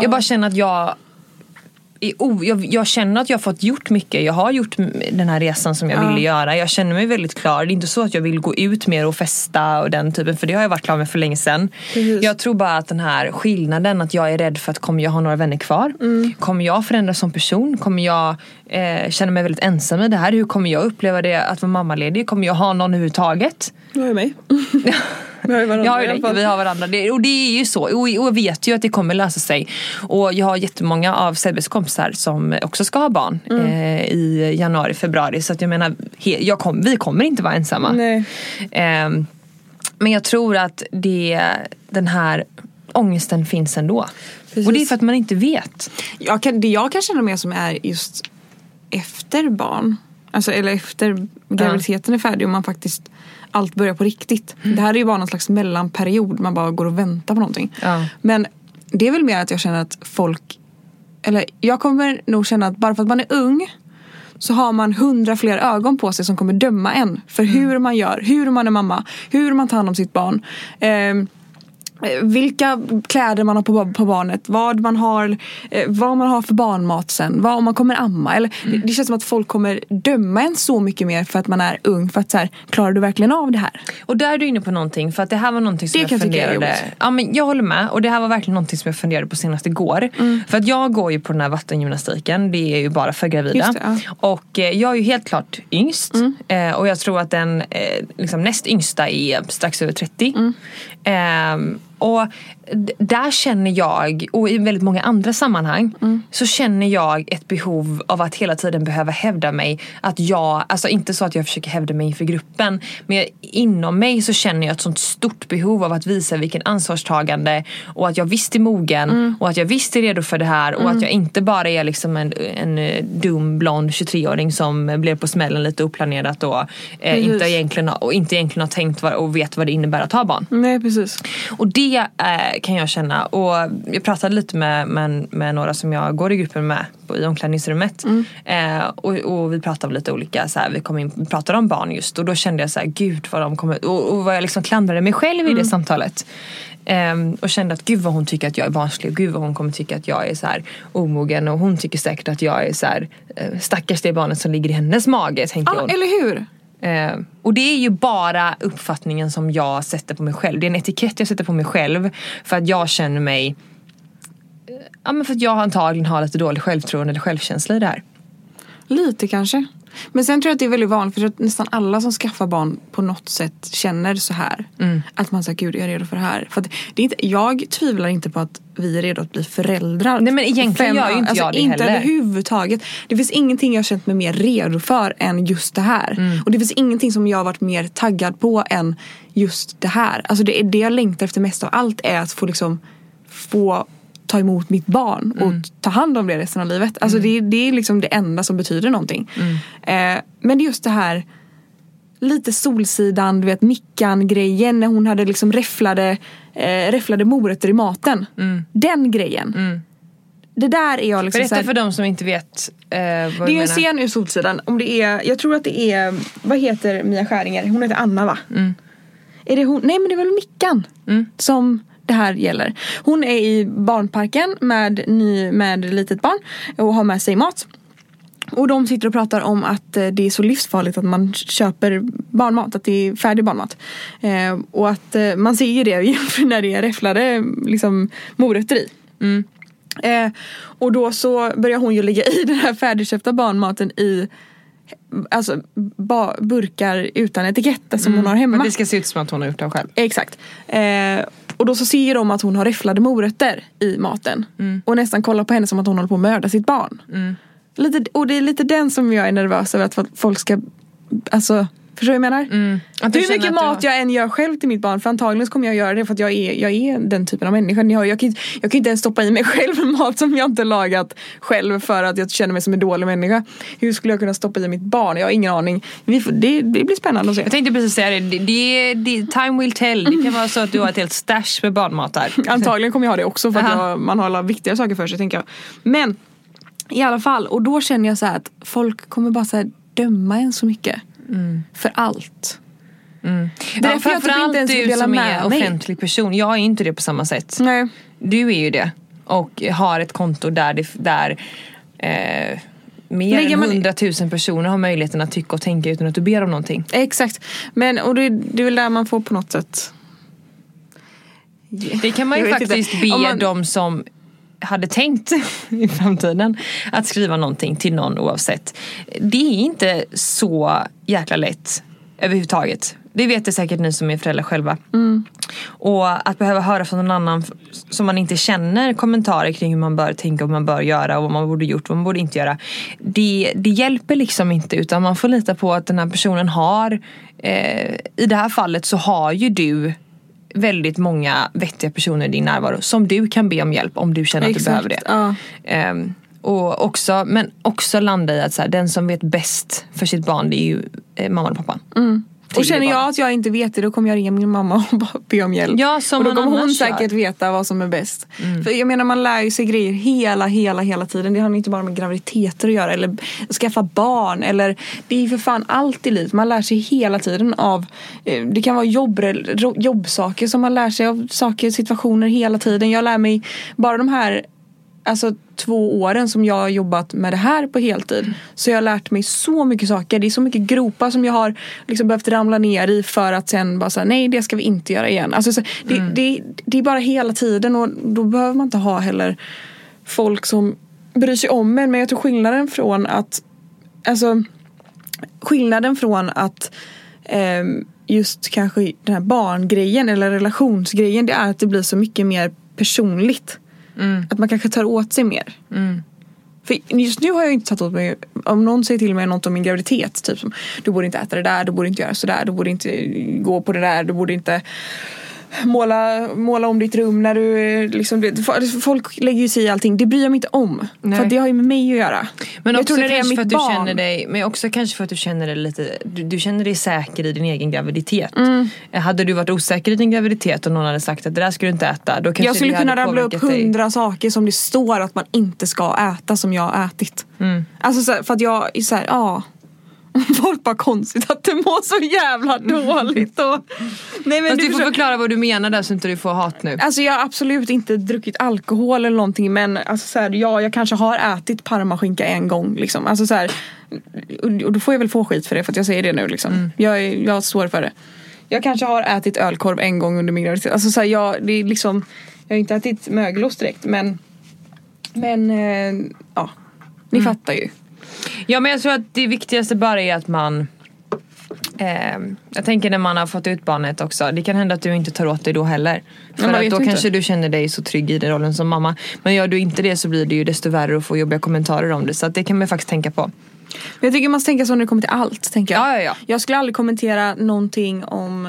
jag bara känner att jag jag, jag känner att jag har fått gjort mycket. Jag har gjort den här resan som jag Ja. ville göra. Jag känner mig väldigt klar. Det är inte så att jag vill gå ut mer och festa och den typen. För det har jag varit klar med för länge sedan. Precis. Jag tror bara att den här skillnaden att jag är rädd för att kommer jag ha några vänner kvar? Mm. Kommer jag förändras som person? Kommer jag eh, känna mig väldigt ensam i det här? Hur kommer jag uppleva det att vara mammaledig? Kommer jag ha någon överhuvudtaget? Har ju mig. Vi har ju varandra Jag har ju det, vi har varandra. Det, och det är ju så. Och, och jag vet ju att det kommer lösa sig. Och jag har jättemånga av Sebbes kompisar som också ska ha barn Mm. eh, i januari, februari. Så att jag menar, he, jag kom, vi kommer inte vara ensamma. Nej. Ehm, men jag tror att det, den här ångesten finns ändå. Precis. Och det är för att man inte vet. Jag kan, det jag kan känna mer som är just efter barn. Alltså, eller efter graviditeten är färdig och man faktiskt allt börjar på riktigt. Det här är ju bara någon slags mellanperiod. Man bara går och väntar på någonting. Ja. Men det är väl mer att jag känner att folk eller jag kommer nog känna att bara för att man är ung så har man hundra fler ögon på sig som kommer döma en för hur man gör, hur man är mamma, hur man tar hand om sitt barn. Eh, vilka kläder man har på, på barnet, vad man har, eh, vad man har för barnmat sen, vad om man kommer amma. Eller, det, det känns som att folk kommer döma en så mycket mer för att man är ung. För att så här, klarar du verkligen av det här? Och där är du inne på någonting för att det här var någonting som Det jag kan jag funderade jobbigt. Ja men jag håller med och det här var verkligen någonting som jag funderade på senast igår. För att jag går ju på den här vattengymnastiken, det är ju bara för gravida. Det, ja. Mm. Och eh, jag är ju helt klart yngst eh, och jag tror att den eh, liksom näst yngsta är strax över 30. Mm. Och där känner jag, och i väldigt många andra sammanhang, Mm. så känner jag ett behov av att hela tiden behöva hävda mig. Att jag, alltså inte så att jag försöker hävda mig inför gruppen, men jag, inom mig så känner jag ett sånt stort behov av att visa vilken ansvarstagande och att jag visst är mogen Mm. och att jag visst är redo för det här och att jag inte bara är liksom en, en eh, dum blond 23-åring som blev på smällen lite oplanerat och, eh, inte, egentligen, och inte egentligen har tänkt vad, och vet vad det innebär att ha barn. Nej precis. Och det eh, kan jag känna. Och jag pratade lite med, med, med några som jag går i gruppen med på, i omklädningsrummet. Eh, och, och vi pratade om lite olika, så här, vi, kom in, vi pratade om barn just och då kände jag så här, gud vad de kommer, och, och vad jag liksom klandrade mig själv i det samtalet. Ehm, och kände att gud vad hon tycker att jag är barnslig och gud vad hon kommer tycka att jag är så här omogen och hon tycker säkert att jag är så här eh, stackars det barnet som ligger i hennes mage tänker Ja, hon. eller hur? Eh, och det är ju bara uppfattningen som jag sätter på mig själv. Det är en etikett jag sätter på mig själv för att jag känner mig eh, Ja men för att jag antagligen har lite dålig självförtroende eller självkänsla i det här. Lite kanske. Men sen tror jag att det är väldigt vanligt för att nästan alla som skaffar barn på något sätt känner så här. Mm. Att man säger gud jag är redo för det här. För det är inte, jag tvivlar inte på att vi är redo att bli föräldrar. Nej, men egentligen Fem- gör ju inte jag det inte heller. överhuvudtaget. Det finns ingenting jag känt mig mer redo för än just det här. Mm. Och det finns ingenting som jag har varit mer taggad på än just det här. Alltså det är det jag längtar efter mest av allt är att få liksom få ta emot mitt barn och Mm. ta hand om det resten av livet. Alltså det, det är liksom det enda som betyder någonting. Mm. Eh, men det är just det här lite Solsidan, du vet Mickan-grejen när hon hade liksom räfflade, eh, räfflade morötter i maten. Den grejen. Det där är jag liksom Berätta här, för de som inte vet eh, vad Det är ju en menar. scen ur Solsidan. Om det är, jag tror att det är, vad heter Mia Skäringer? Hon heter Anna va? Mm. Är det hon? Nej men det är väl Mickan som det här gäller. Hon är i barnparken med, ny, med litet barn och har med sig mat. Och de sitter och pratar om att eh, det är så livsfarligt att man köper barnmat, att det är färdig barnmat. Eh, och att eh, man ser ju det när det är räfflade liksom, morötter i. Eh, och då så börjar hon ju lägga i den här färdigköpta barnmaten i alltså, ba- burkar utan etiketter som hon har hemma. Men det ska se ut som att hon har gjort det själv. Exakt. Och då så ser de att hon har räfflade morötter i maten. Och nästan kollar på henne som att hon håller på att mörda sitt barn. Lite, och det är lite den som jag är nervös över att folk ska, alltså Förstår du vad jag menar? Att du Hur mycket mat jag än gör själv till mitt barn, för antagligen så kommer jag göra det för att jag är, jag är den typen av människa. Jag, jag, kan, jag kan inte ens stoppa i mig själv mat som jag inte lagat själv för att jag känner mig som en dålig människa. Hur skulle jag kunna stoppa i mitt barn? Jag har ingen aning. Vi får, det, det blir spännande att se. Jag tänkte precis säga det, det, det, det time will tell. Det kan vara så att du har ett helt stash med barnmat där. Antagligen kommer jag ha det också för att jag, man har alla viktigare saker för sig tänker jag. Men i alla fall, och då känner jag så här att folk kommer bara så döma en så mycket. För allt. Det är Ja, därför jag framförallt inte ens du som är mig. offentlig person. Jag är inte det på samma sätt. Nej. Du är ju det. Och har ett konto där, det, där eh, mer Lägger än man- 100 000 personer har möjligheten att tycka och tänka utan att du ber om någonting. Exakt. Men och det, det är väl där man får på något sätt. Det kan man ju faktiskt inte. be man- de som hade tänkt i framtiden att skriva någonting till någon oavsett. Det är inte så jäkla lätt överhuvudtaget. Det vet det säkert ni som är föräldrar själva. Och att behöva höra från någon annan som man inte känner kommentarer kring hur man bör tänka och vad man bör göra och vad man borde gjort och vad man borde inte göra. Det, det hjälper liksom inte utan man får lita på att den här personen har, eh, i det här fallet så har ju du väldigt många vettiga personer i din närvaro som du kan be om hjälp om du känner att du Exakt, behöver det. ja. Ehm, och också, men också landa i att så här, den som vet bäst för sitt barn det är ju eh, mamman och pappan. Mm. Och känner jag att jag inte vet det då kommer jag ringa min mamma och bara be om hjälp. Ja, och då kommer hon säkert gör. Mm. veta vad som är bäst. För jag menar man lär ju sig grejer hela, hela, hela tiden. Det har inte bara med graviditeter att göra eller skaffa barn eller det är ju för fan allt i livet. Man lär sig hela tiden av, eh, det kan vara jobb, jobbsaker som man lär sig av saker, situationer hela tiden. Jag lär mig bara de här alltså två åren som jag har jobbat med det här på heltid så jag har lärt mig så mycket saker. Det är så mycket gropar som jag har liksom behövt ramla ner i för att sen bara säga nej det ska vi inte göra igen. Alltså, så, det, det, det är bara hela tiden och då behöver man inte ha heller folk som bryr sig om en. Men jag tror skillnaden från att Alltså skillnaden från att ehm, just kanske den här barngrejen eller relationsgrejen det är att det blir så mycket mer personligt. Att man kanske tar åt sig mer. För just nu har jag inte tagit åt mig, om någon säger till mig något om min graviditet, typ som du borde inte äta det där, du borde inte göra sådär, du borde inte gå på det där, du borde inte måla, måla om ditt rum när du liksom, folk lägger ju sig i allting, det bryr jag mig inte om. Nej. För det har ju med mig att göra. Men jag också tror kanske för att du barn. känner dig, men också kanske för att du känner dig lite, du, du känner dig säker i din egen graviditet. Mm. Hade du varit osäker i din graviditet och någon hade sagt att det där ska du inte äta, då kanske Jag skulle kunna rabbla upp hundra saker som det står att man inte ska äta som jag har ätit. Mm. Alltså för att jag är såhär, ja. Folk bara konstigt att du mår så jävla dåligt. Och... Nej, men Fast du får förstår- förklara vad du menar där så inte du får hat nu. Alltså jag har absolut inte druckit alkohol eller någonting men alltså så här, ja, jag kanske har ätit parmaskinka en gång. Liksom. Alltså så här, och då får jag väl få skit för det för att jag säger det nu. Liksom. Jag, är- jag står för det. Jag kanske har ätit ölkorv en gång under min graviditet. Alltså så här, jag, det är liksom, jag har inte ätit mögelost direkt men Men eh, ja, ni fattar ju. Ja men jag tror att det viktigaste bara är att man eh, Jag tänker när man har fått ut barnet också. Det kan hända att du inte tar åt dig då heller. För att då inte. kanske du känner dig så trygg i den rollen som mamma. Men gör du inte det så blir det ju desto värre att få jobbiga kommentarer om det. Så det kan man faktiskt tänka på. Men jag tycker man ska tänka så när det kommer till allt. Tänker jag. Ja, ja, ja. jag skulle aldrig kommentera någonting om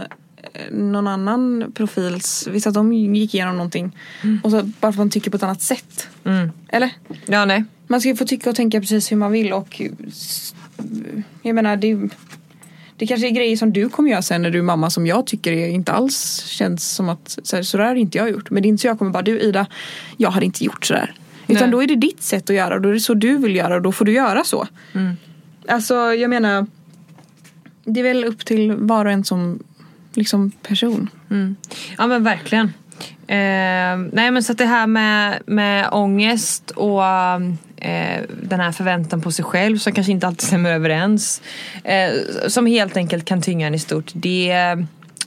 någon annan profils, visst att de gick igenom någonting. Och så bara för att man tycker på ett annat sätt. Eller? Ja nej. Man ska ju få tycka och tänka precis hur man vill och jag menar det, det kanske är grejer som du kommer göra sen när du är mamma som jag tycker är, inte alls känns som att så, här, så där har inte jag gjort. Men det är inte så jag kommer bara du Ida, jag hade inte gjort sådär. Utan Nej. då är det ditt sätt att göra och då är det så du vill göra och då får du göra så. Alltså jag menar det är väl upp till var och en som liksom person. Ja men verkligen. Eh, nej men så att det här med, med ångest och eh, den här förväntan på sig själv som kanske inte alltid stämmer överens. Eh, som helt enkelt kan tynga en i stort. Det,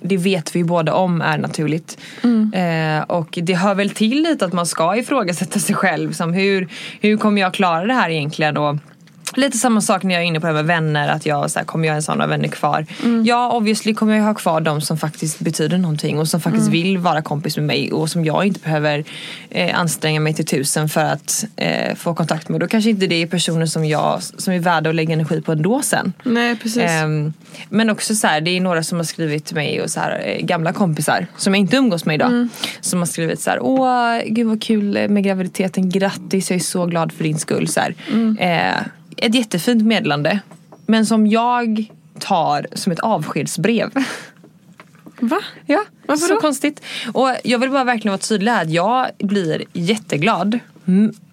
det vet vi ju båda om är naturligt. Eh, och det hör väl till lite att man ska ifrågasätta sig själv. Som hur, hur kommer jag klara det här egentligen? Och, Lite samma sak när jag är inne på det med vänner. Att jag, så här, kommer jag ens ha några vänner kvar? Ja, obviously kommer jag ha kvar de som faktiskt betyder någonting och som faktiskt vill vara kompis med mig och som jag inte behöver eh, anstränga mig till tusen för att eh, få kontakt med. Då kanske inte det är personer som jag som är värda att lägga energi på ändå sen. Nej precis. Ehm, men också så här, det är några som har skrivit till mig och så här, eh, gamla kompisar som jag inte umgås med idag. Som har skrivit så här, åh gud vad kul med graviditeten, grattis jag är så glad för din skull. Så här. Eh, ett jättefint meddelande. Men som jag tar som ett avskedsbrev. Va? Ja, Varför så då? konstigt. Och jag vill bara verkligen vara tydlig här. att Jag blir jätteglad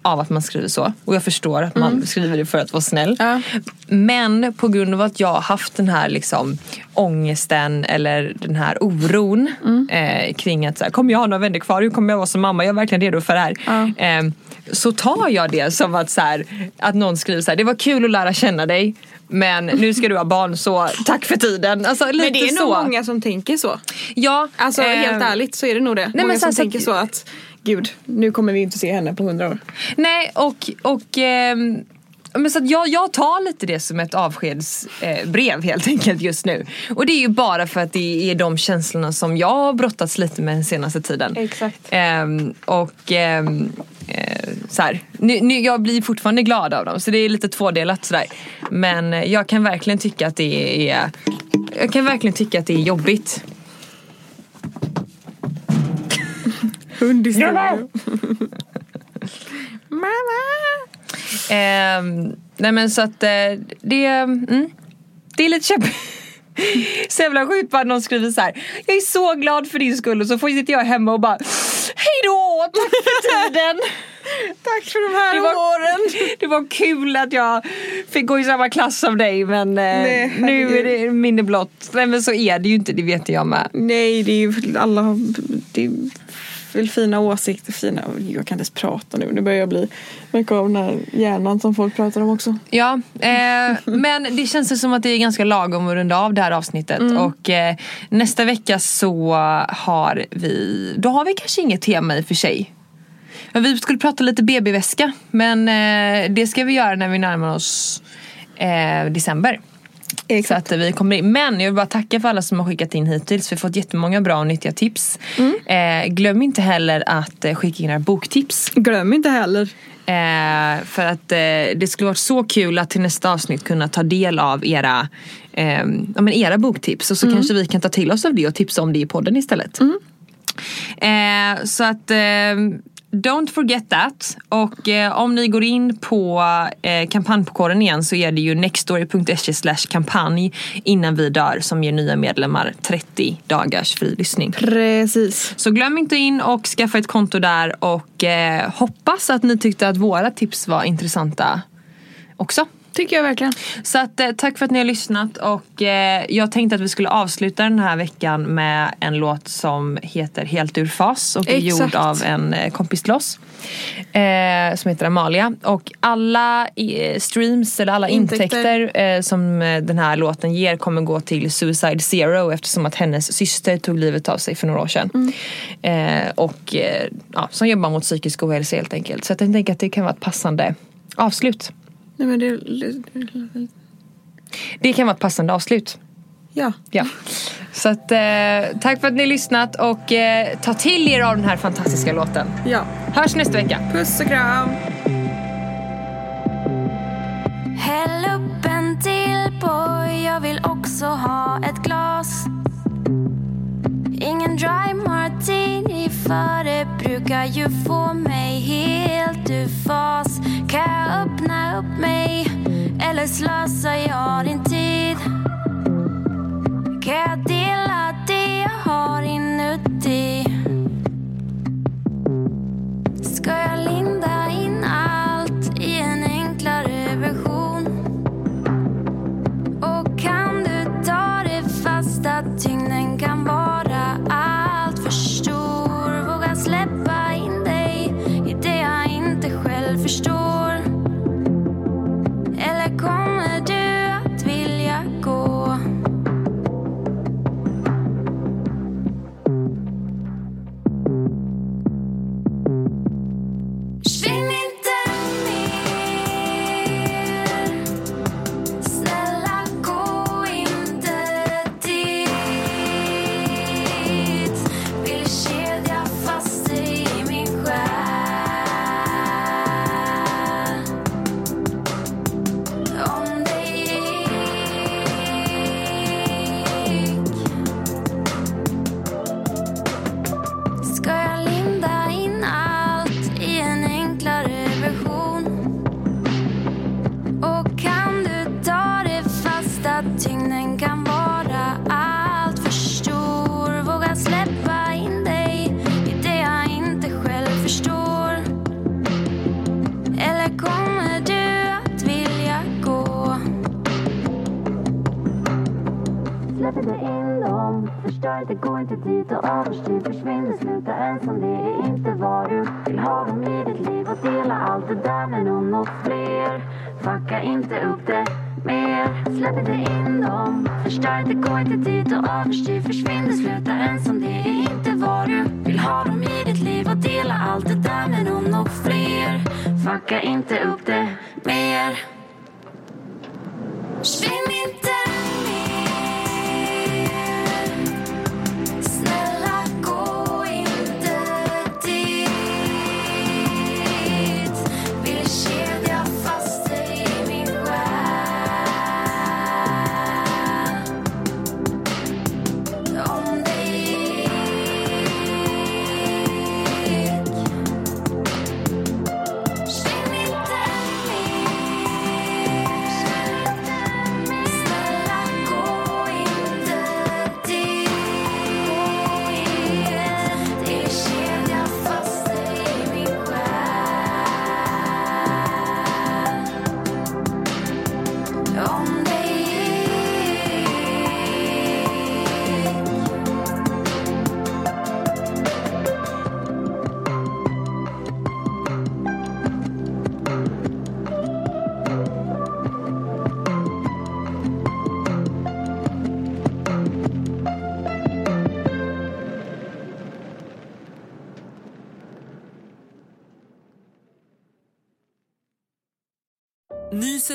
av att man skriver så. Och jag förstår att man skriver det för att vara snäll. Ja. Men på grund av att jag har haft den här liksom, ångesten eller den här oron eh, kring att så här, kommer jag ha några vänner kvar? Hur kommer jag vara som mamma? Jag är verkligen redo för det här. Ja. Eh, så tar jag det som att, så här, att någon skriver så här, det var kul att lära känna dig. Men nu ska du ha barn så tack för tiden. Alltså, lite Men det är så. nog många som tänker så. Ja, Alltså eh, helt ärligt så är det nog det. men Många som tänker så att gud, nu kommer vi inte se henne på hundra år. Nej och, och ehm, men så att jag, jag tar lite det som ett avskedsbrev eh, brev helt enkelt just nu. Och det är ju bara för att det är de känslorna som jag har brottats lite med den senaste tiden. Exakt. Ehm, och ehm, eh, så här, nu, nu, jag blir fortfarande glad av dem så det är lite tvådelat sådär. Men eh, jag kan verkligen tycka att det är jag kan verkligen tycka att det är jobbigt. Hund i studion. Mamma! Ehm, nej men så att eh, det, mm, det är lite kämpigt. Så jävla sjukt bara någon skriver så här. Jag är så glad för din skull och så får sitter jag hemma och bara Hej då, tack för tiden. Tack för de här Det var, åren. det var kul att jag fick gå i samma klass som dig men eh, Nej, nu är det minne blott. Nej men så är det ju inte, det vet jag med. Nej, det är ju alla det är väl fina åsikter, fina, jag kan inte ens prata nu, nu börjar jag bli mycket av den här hjärnan som folk pratar om också. Ja, eh, men det känns som att det är ganska lagom att runda av det här avsnittet. Och eh, nästa vecka så har vi, då har vi kanske inget tema i och för sig. Men vi skulle prata lite BB-väska, men eh, det ska vi göra när vi närmar oss eh, december. Så att vi kommer in. Men jag vill bara tacka för alla som har skickat in hittills. Vi har fått jättemånga bra och nyttiga tips. Eh, glöm inte heller att eh, skicka in era boktips. Glöm inte heller. Eh, för att eh, det skulle varit så kul att till nästa avsnitt kunna ta del av era, eh, ja, men era boktips. Och så kanske vi kan ta till oss av det och tipsa om det i podden istället. Eh, så att eh, Don't forget that. Och eh, om ni går in på eh, kampanjpokåren igen så är det ju nextstory.se slash kampanj innan vi dör som ger nya medlemmar 30 dagars fri lyssning. Precis. Så glöm inte in och skaffa ett konto där och eh, hoppas att ni tyckte att våra tips var intressanta också. Tycker jag verkligen. Så att, eh, tack för att ni har lyssnat och eh, jag tänkte att vi skulle avsluta den här veckan med en låt som heter Helt ur fas och är Exakt. gjord av en eh, kompis till oss. Eh, som heter Amalia och alla eh, streams eller alla intäkter, Intäkter. eh, som den här låten ger kommer gå till Suicide Zero eftersom att hennes syster tog livet av sig för några år sedan. Eh, och ja, som jobbar mot psykisk ohälsa helt enkelt. Så jag tänker att det kan vara ett passande avslut. Nej, men det, Det kan vara ett passande avslut. ja. Ja. Så att, eh, tack för att ni har lyssnat och eh, ta till er av den här fantastiska låten. ja. Hörs nästa vecka. Puss och kram. Häll upp en till boy, jag vill också ha ett glas. Ingen dry martini för det brukar ju få mig helt ur fas. Kan jag öppna upp mig eller slösar jag din tid? Kan jag dela det jag har inuti? Ska jag linda